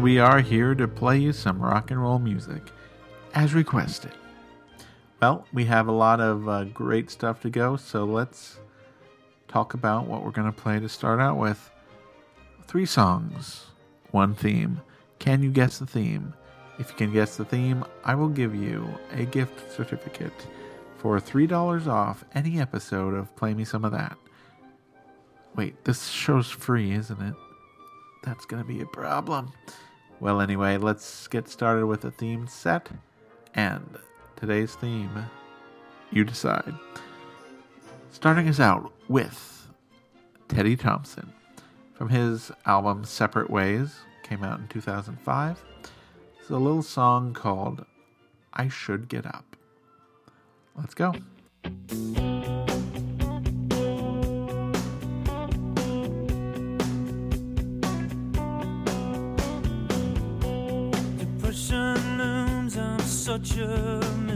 We are here to play you some rock and roll music as requested. Well, we have a lot of uh, great stuff to go, so let's talk about what we're going to play to start out with. Three songs, one theme. Can you guess the theme? If you can guess the theme, I will give you a gift certificate for $3 off any episode of Play Me Some of That. Wait, this show's free, isn't it? That's going to be a problem. Well, anyway, let's get started with a theme set. And today's theme, you decide. Starting us out with Teddy Thompson from his album Separate Ways, came out in 2005. It's a little song called I Should Get Up. Let's go. Such a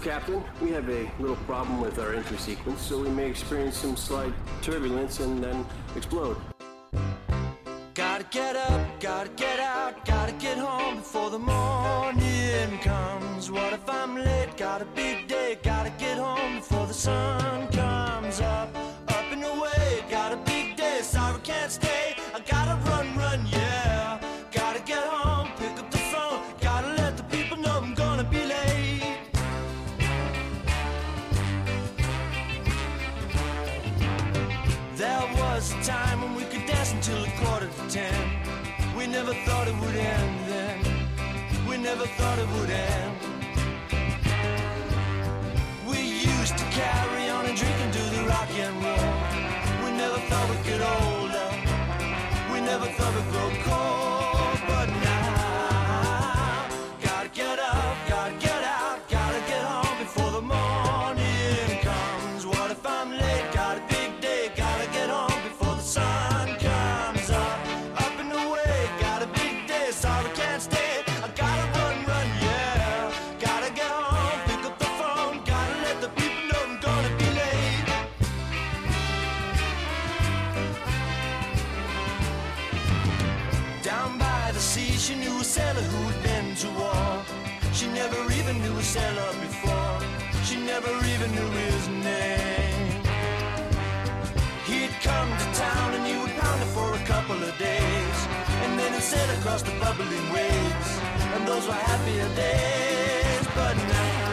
captain. We have a little problem with our entry sequence, so we may experience some slight turbulence and then explode. Gotta get up, gotta get out, gotta get home before the morning comes. What if I'm late? Got a big day, gotta get home before the sun comes up. It would end then. We never thought it would end. We used to carry on and drink and do the rock and roll. We never thought we'd get older. We never thought we'd grow cold. Even knew his name. He'd come to town and he would pound it for a couple of days. And then he'd sail across the bubbling waves. And those were happier days. But now,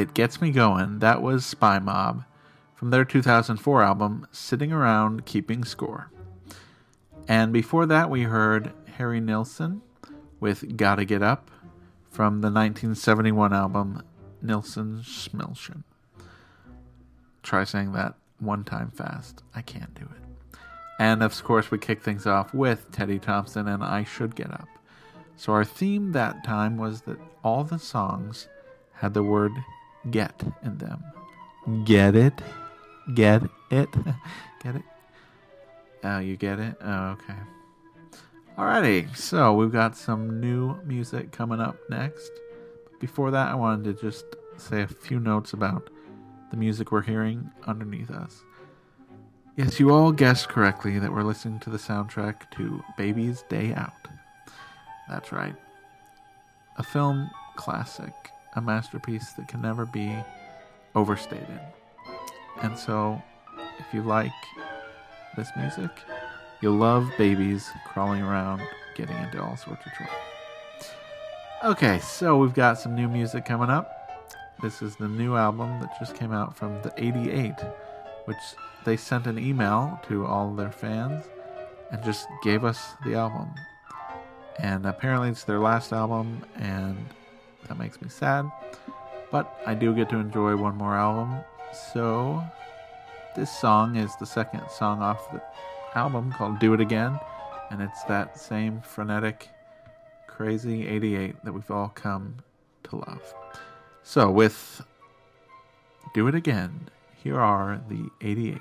It Gets Me Going. That was Spymob from their 2004 album, Sitting Around Keeping Score. And before that, we heard Harry Nilsson with Gotta Get Up from the 1971 album, Nilsson Schmilsson. Try saying that one time fast. I can't do it. And of course, we kick things off with Teddy Thompson and I Should Get Up. So our theme that time was that all the songs had the word get in them. Get it? Get it? get it? Oh, you get it? Oh, okay. Alrighty, so we've got some new music coming up next. Before that, I wanted to just say a few notes about the music we're hearing underneath us. Yes, you all guessed correctly that we're listening to the soundtrack to Baby's Day Out. That's right. A film classic, a masterpiece that can never be overstated. And so, if you like this music, you'll love babies crawling around, getting into all sorts of trouble. Okay, so we've got some new music coming up. This is the new album that just came out from the 88, which they sent an email to all their fans and just gave us the album. And apparently it's their last album, and that makes me sad. But I do get to enjoy one more album. So this song is the second song off the album called Do It Again. And it's that same frenetic, crazy 88 that we've all come to love. So, with Do It Again, here are the 88.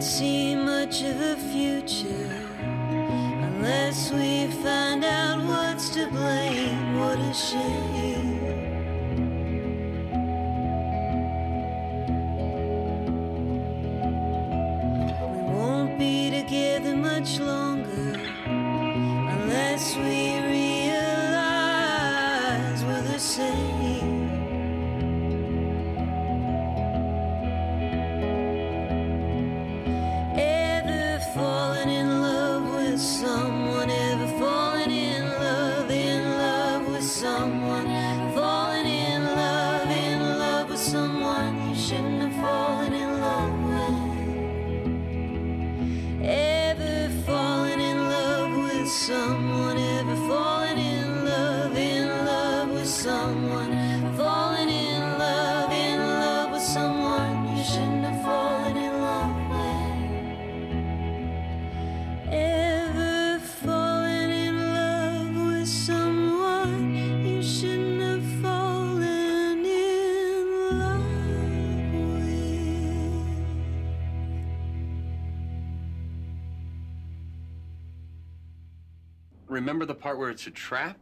don't see much of a future unless we find out what's to blame. What a shame. Remember the part where it's a trap?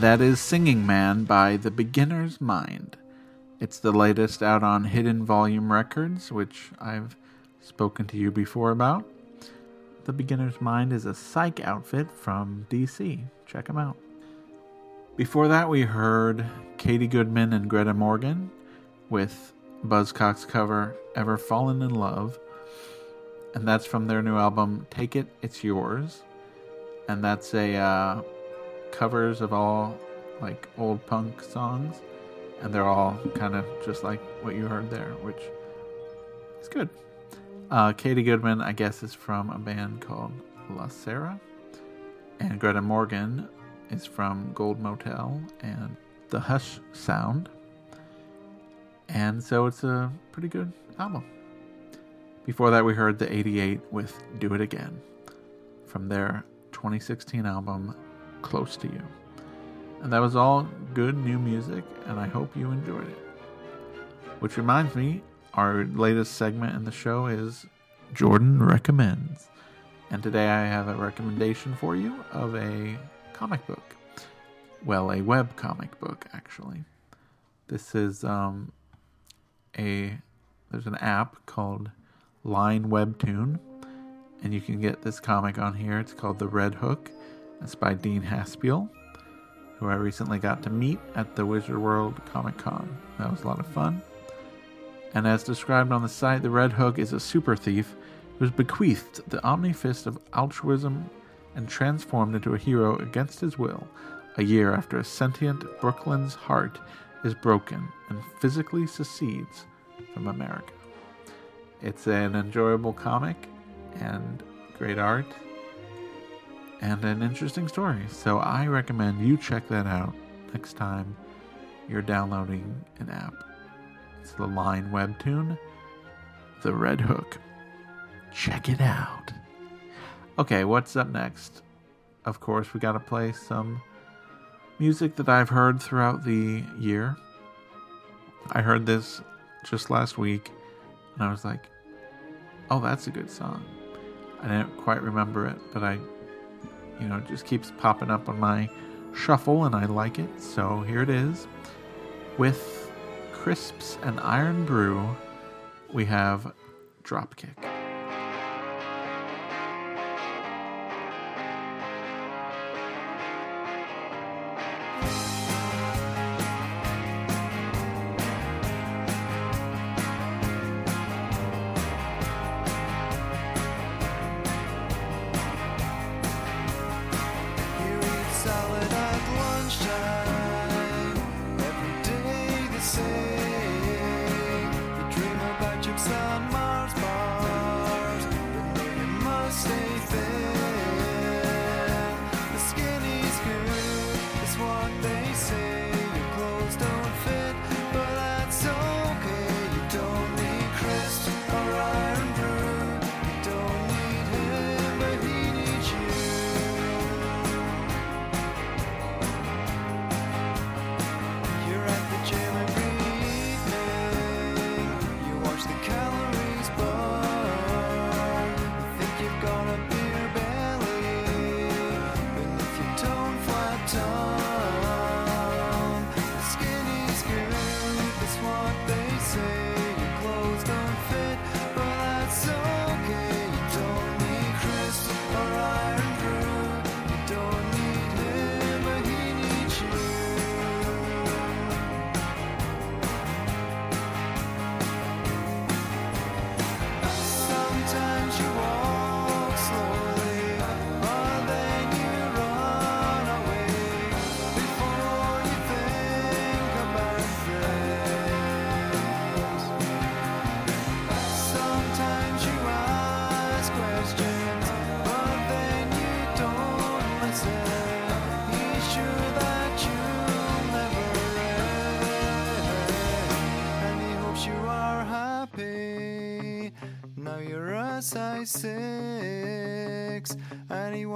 That is Singing Man by The Beginner's Mynd. It's the latest out on Hidden Volume Records, which I've spoken to you before about. The Beginner's Mynd is a psych outfit from DC. Check them out. Before that, we heard Katy Goodman and Greta Morgan with Buzzcocks cover Ever Fallen in Love. And that's from their new album, Take It, It's Yours. And that's a uh, covers of all like old punk songs. And they're all kind of just like what you heard there, which is good. Uh, Katy Goodman, I guess, is from a band called La Sera. And Greta Morgan is from Gold Motel and The Hush Sound. And so it's a pretty good album. Before that, we heard the 88 with Do It Again from their 2016 album Close to You. And that was all good new music, and I hope you enjoyed it. Which reminds me, our latest segment in the show is Jordan Recommends. And today I have a recommendation for you of a comic book. Well, a web comic book, actually. This is um, a there's an app called Line Webtoon, and you can get this comic on here. It's called The Red Hook. It's by Dean Haspiel, who I recently got to meet at the Wizard World Comic Con. That was a lot of fun. And as described on the site, the Red Hook is a super thief who is bequeathed the Omni Fist of altruism and transformed into a hero against his will a year after a sentient Brooklyn's heart is broken and physically secedes from America. It's an enjoyable comic and great art and an interesting story. So I recommend you check that out next time you're downloading an app. It's the Line Webtoon, The Red Hook. Check it out. Okay, what's up next? Of course, we got to play some music that I've heard throughout the year. I heard this just last week and I was like, oh, that's a good song. I didn't quite remember it, but I, you know, it just keeps popping up on my shuffle and I like it. So here it is. With Crisps and Irn Bru, we have Dropkick.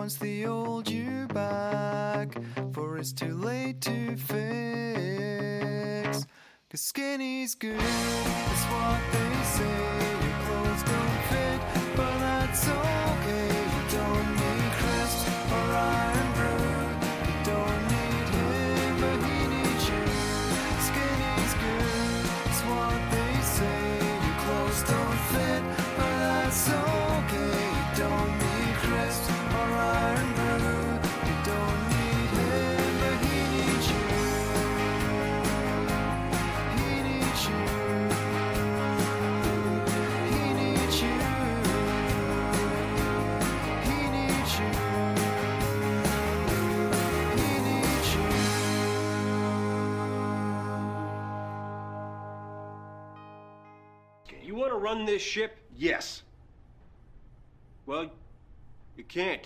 He the old run this ship? Yes. Well, you can't.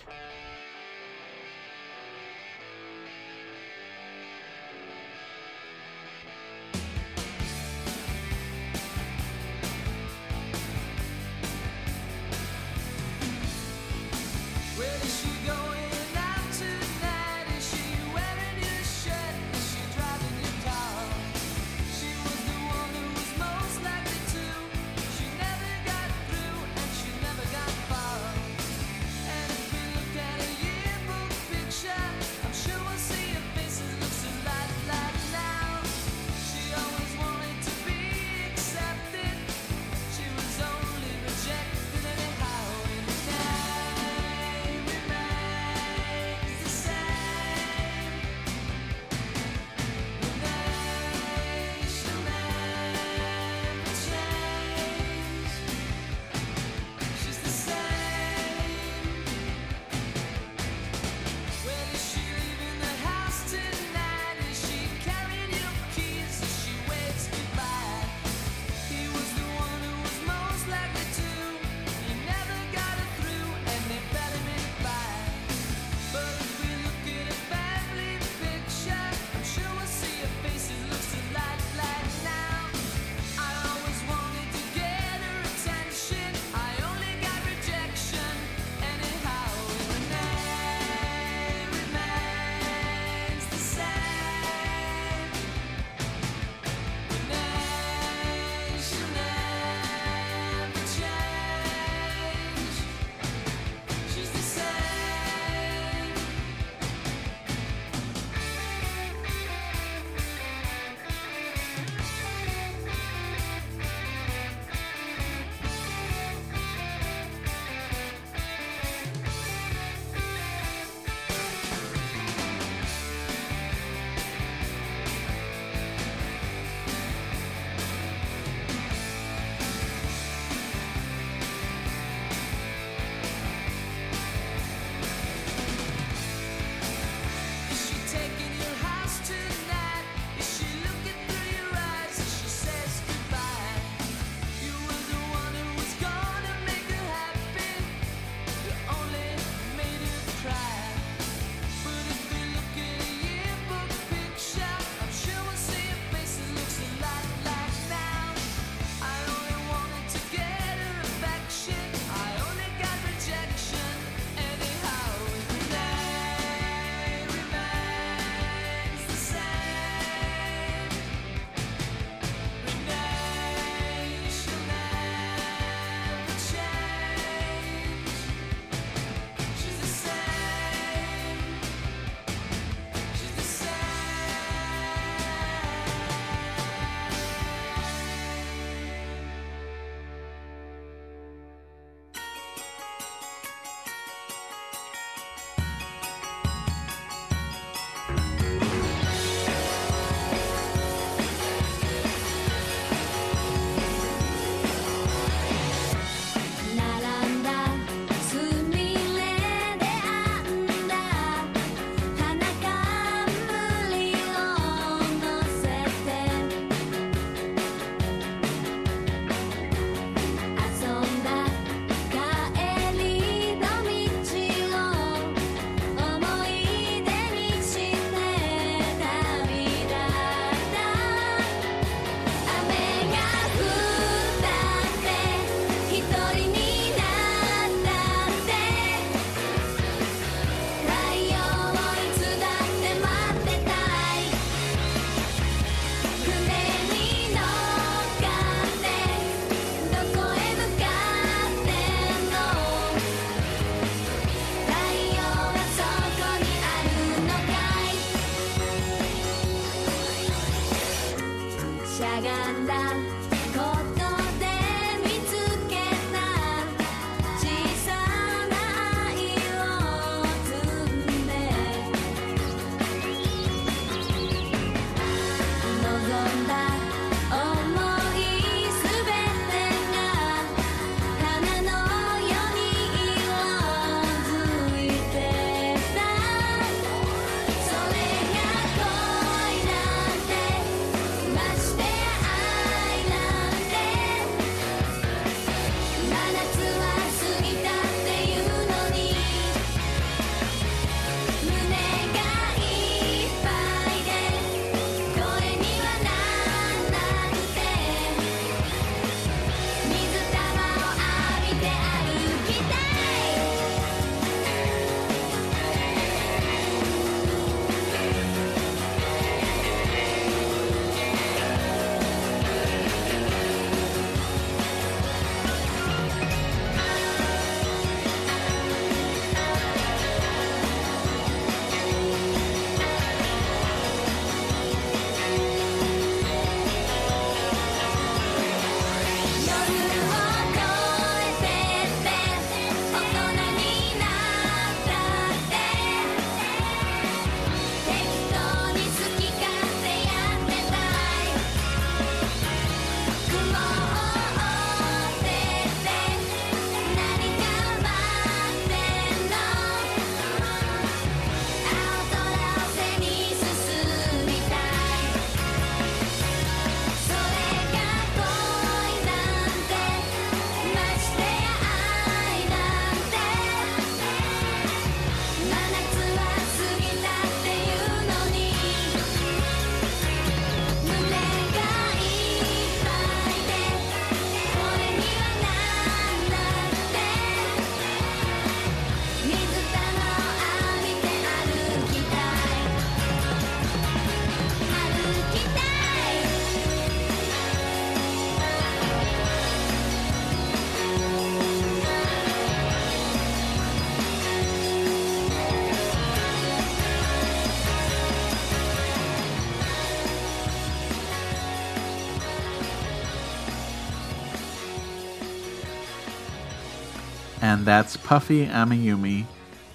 And that's Puffy Amiyumi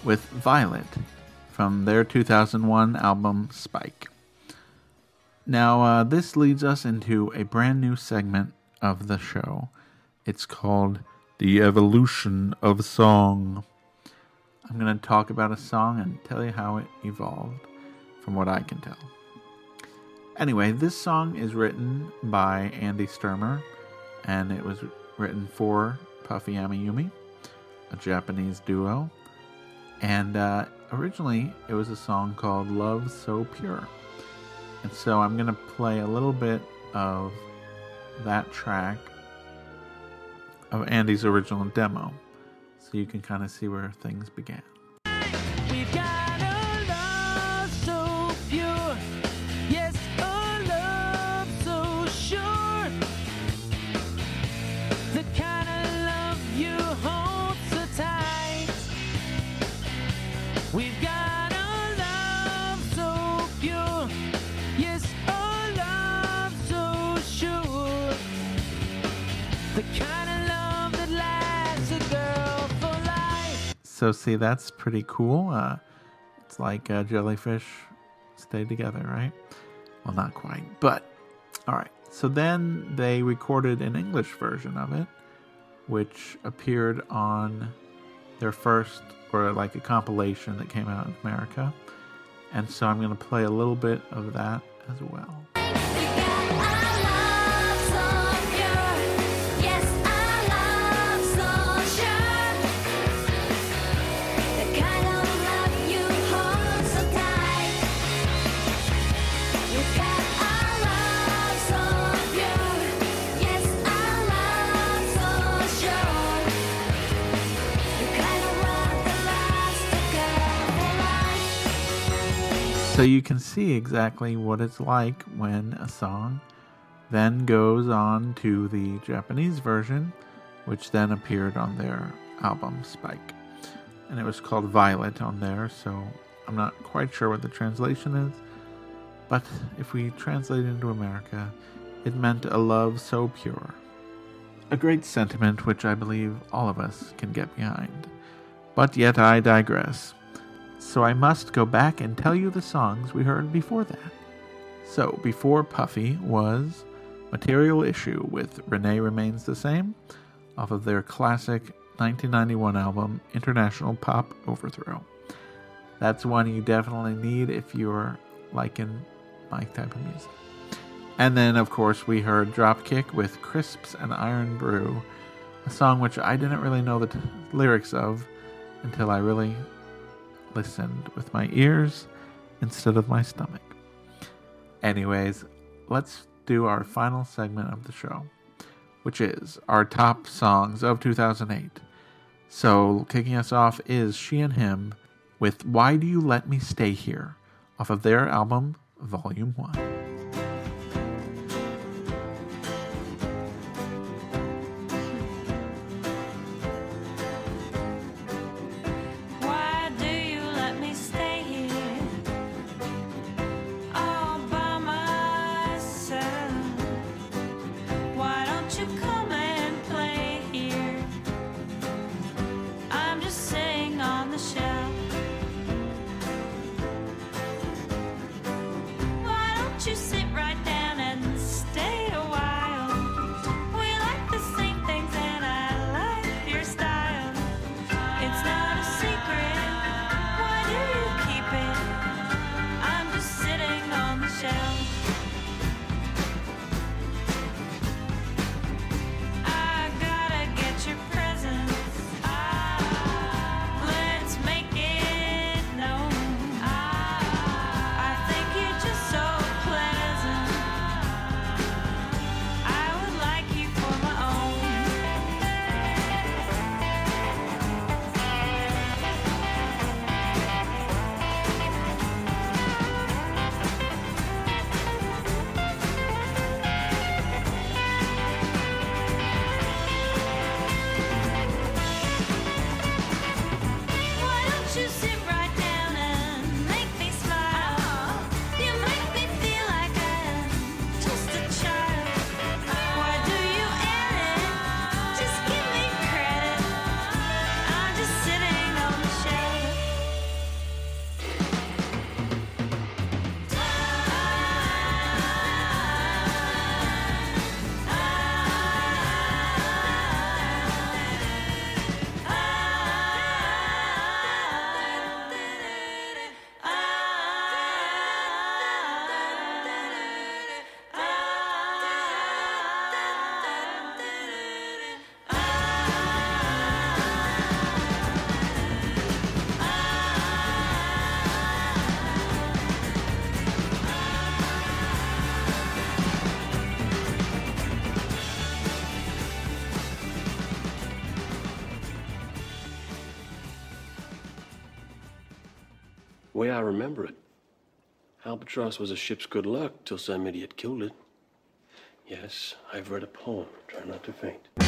with Violet from their 2001 album Spike. Now, uh, this leads us into a brand new segment of the show. It's called The Evolution of Song. I'm going to talk about a song and tell you how it evolved, from what I can tell. Anyway, this song is written by Andy Sturmer, and it was written for Puffy Amiyumi, a Japanese duo. And uh, originally, it was a song called Love So Pure. And so I'm going to play a little bit of that track of Andy's original demo so you can kind of see where things began. So, see, that's pretty cool. Uh, it's like uh, jellyfish stay together, right? Well, not quite, but all right. So then they recorded an English version of it, which appeared on their first, or like a compilation that came out in America. And so I'm going to play a little bit of that as well. So you can see exactly what it's like when a song then goes on to the Japanese version, which then appeared on their album Spike. And it was called Violet on there, so I'm not quite sure what the translation is. But if we translate it into America, it meant a love so pure. A great sentiment which I believe all of us can get behind. But yet I digress. So I must go back and tell you the songs we heard before that. So before Puffy was Material Issue with Renee Remains the Same off of their classic 1991 album International Pop Overthrow. That's one you definitely need if you're liking my type of music. And then, of course, we heard Dropkick with Crisps and Irn Bru, a song which I didn't really know the t- lyrics of until I really listened with my ears instead of my stomach. Anyways, let's do our final segment of the show, which is our top songs of 2008. So, kicking us off is She and Him with Why Do You Let Me Stay Here off of their album Volume 1. Way I remember it. Albatross was a ship's good luck till some idiot killed it. Yes, I've read a poem. Try not to faint.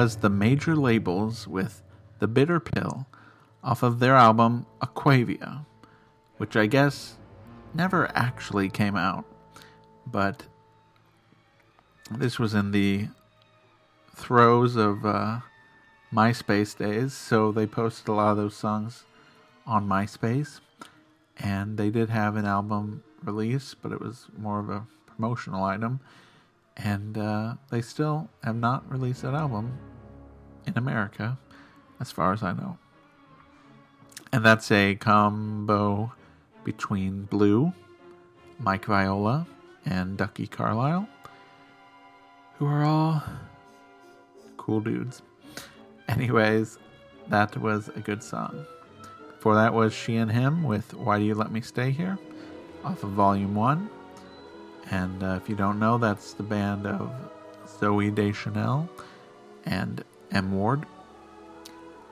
Was the major labels with The Bitter Pill off of their album Aquavia, which I guess never actually came out. But this was in the throes of uh, MySpace days, so they posted a lot of those songs on MySpace. And they did have an album release, but it was more of a promotional item and uh, they still have not released that album in America, as far as I know. And that's a combo between Blue, Mike Viola, and Ducky Carlisle, who are all cool dudes. Anyways, that was a good song. Before that was She and Him with Why Do You Let Me Stay Here off of Volume 1. And uh, if you don't know, that's the band of Zooey Deschanel and M. Ward.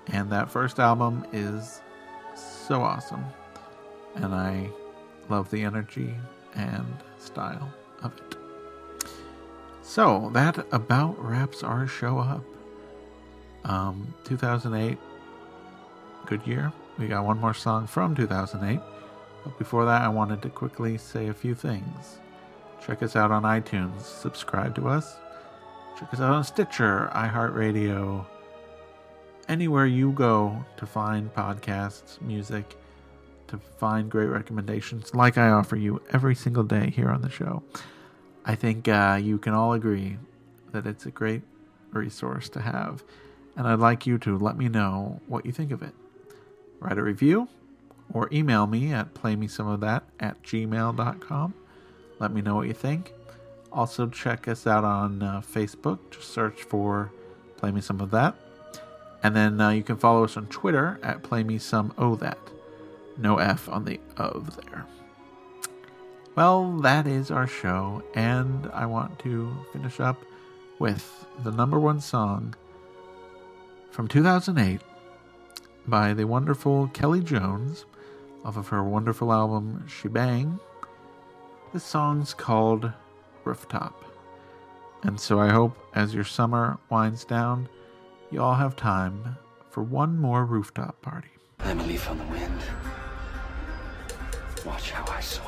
And that first album is so awesome. And I love the energy and style of it. So that about wraps our show up. Um, 2008, good year. We got one more song from 2008. But before that, I wanted to quickly say a few things. Check us out on iTunes. Subscribe to us. Check us out on Stitcher, iHeartRadio, anywhere you go to find podcasts, music, to find great recommendations, like I offer you every single day here on the show. I think uh, you can all agree that it's a great resource to have, and I'd like you to let me know what you think of it. Write a review or email me at playmesomeofthat at gmail.com. Let me know what you think. Also, check us out on uh, Facebook. Just search for Play Me Some of That. And then uh, you can follow us on Twitter at Play Me Some O That. No F on the of there. Well, that is our show, and I want to finish up with the number one song from 2008 by the wonderful Kelly Jones off of her wonderful album Shebang. This song's called Rooftop. And so I hope as your summer winds down, you all have time for one more rooftop party. I'm a leaf on the wind. Watch how I soar.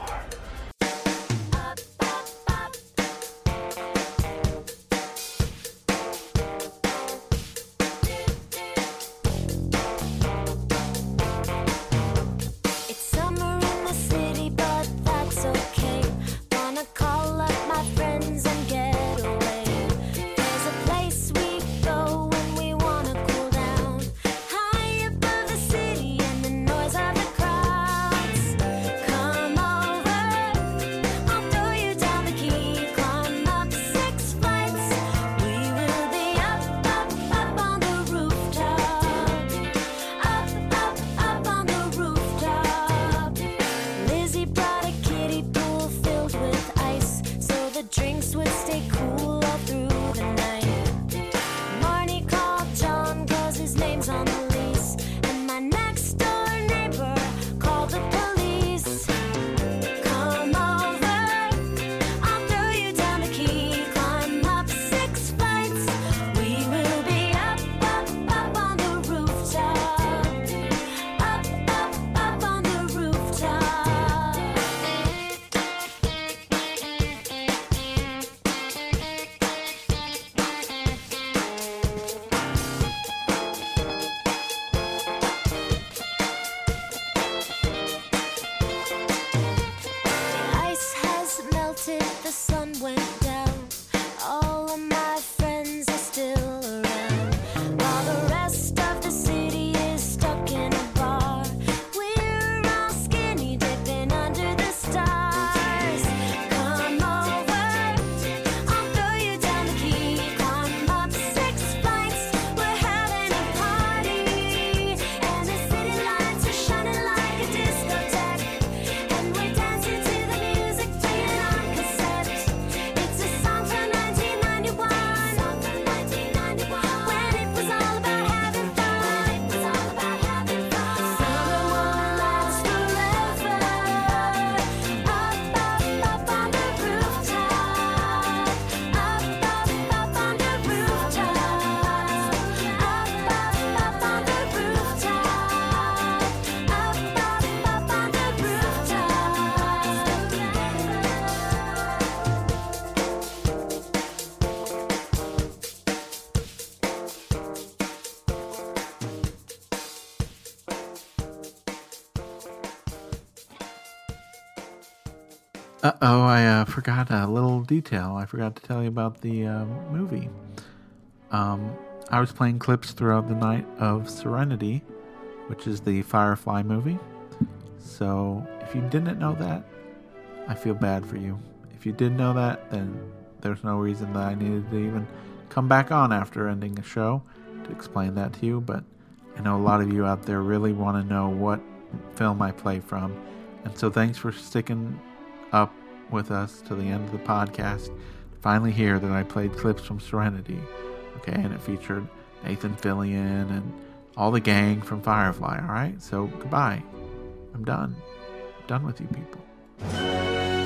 Oh, I uh, forgot a little detail. I forgot to tell you about the uh, movie. Um, I was playing clips throughout the night of Serenity, which is the Firefly movie. So if you didn't know that, I feel bad for you. If you did know that, then there's no reason that I needed to even come back on after ending the show to explain that to you. But I know a lot of you out there really want to know what film I play from. And so thanks for sticking up with us to the end of the podcast. Finally, hear that I played clips from Serenity. Okay, and it featured Nathan Fillion and all the gang from Firefly. All right, so goodbye. I'm done. done with you people.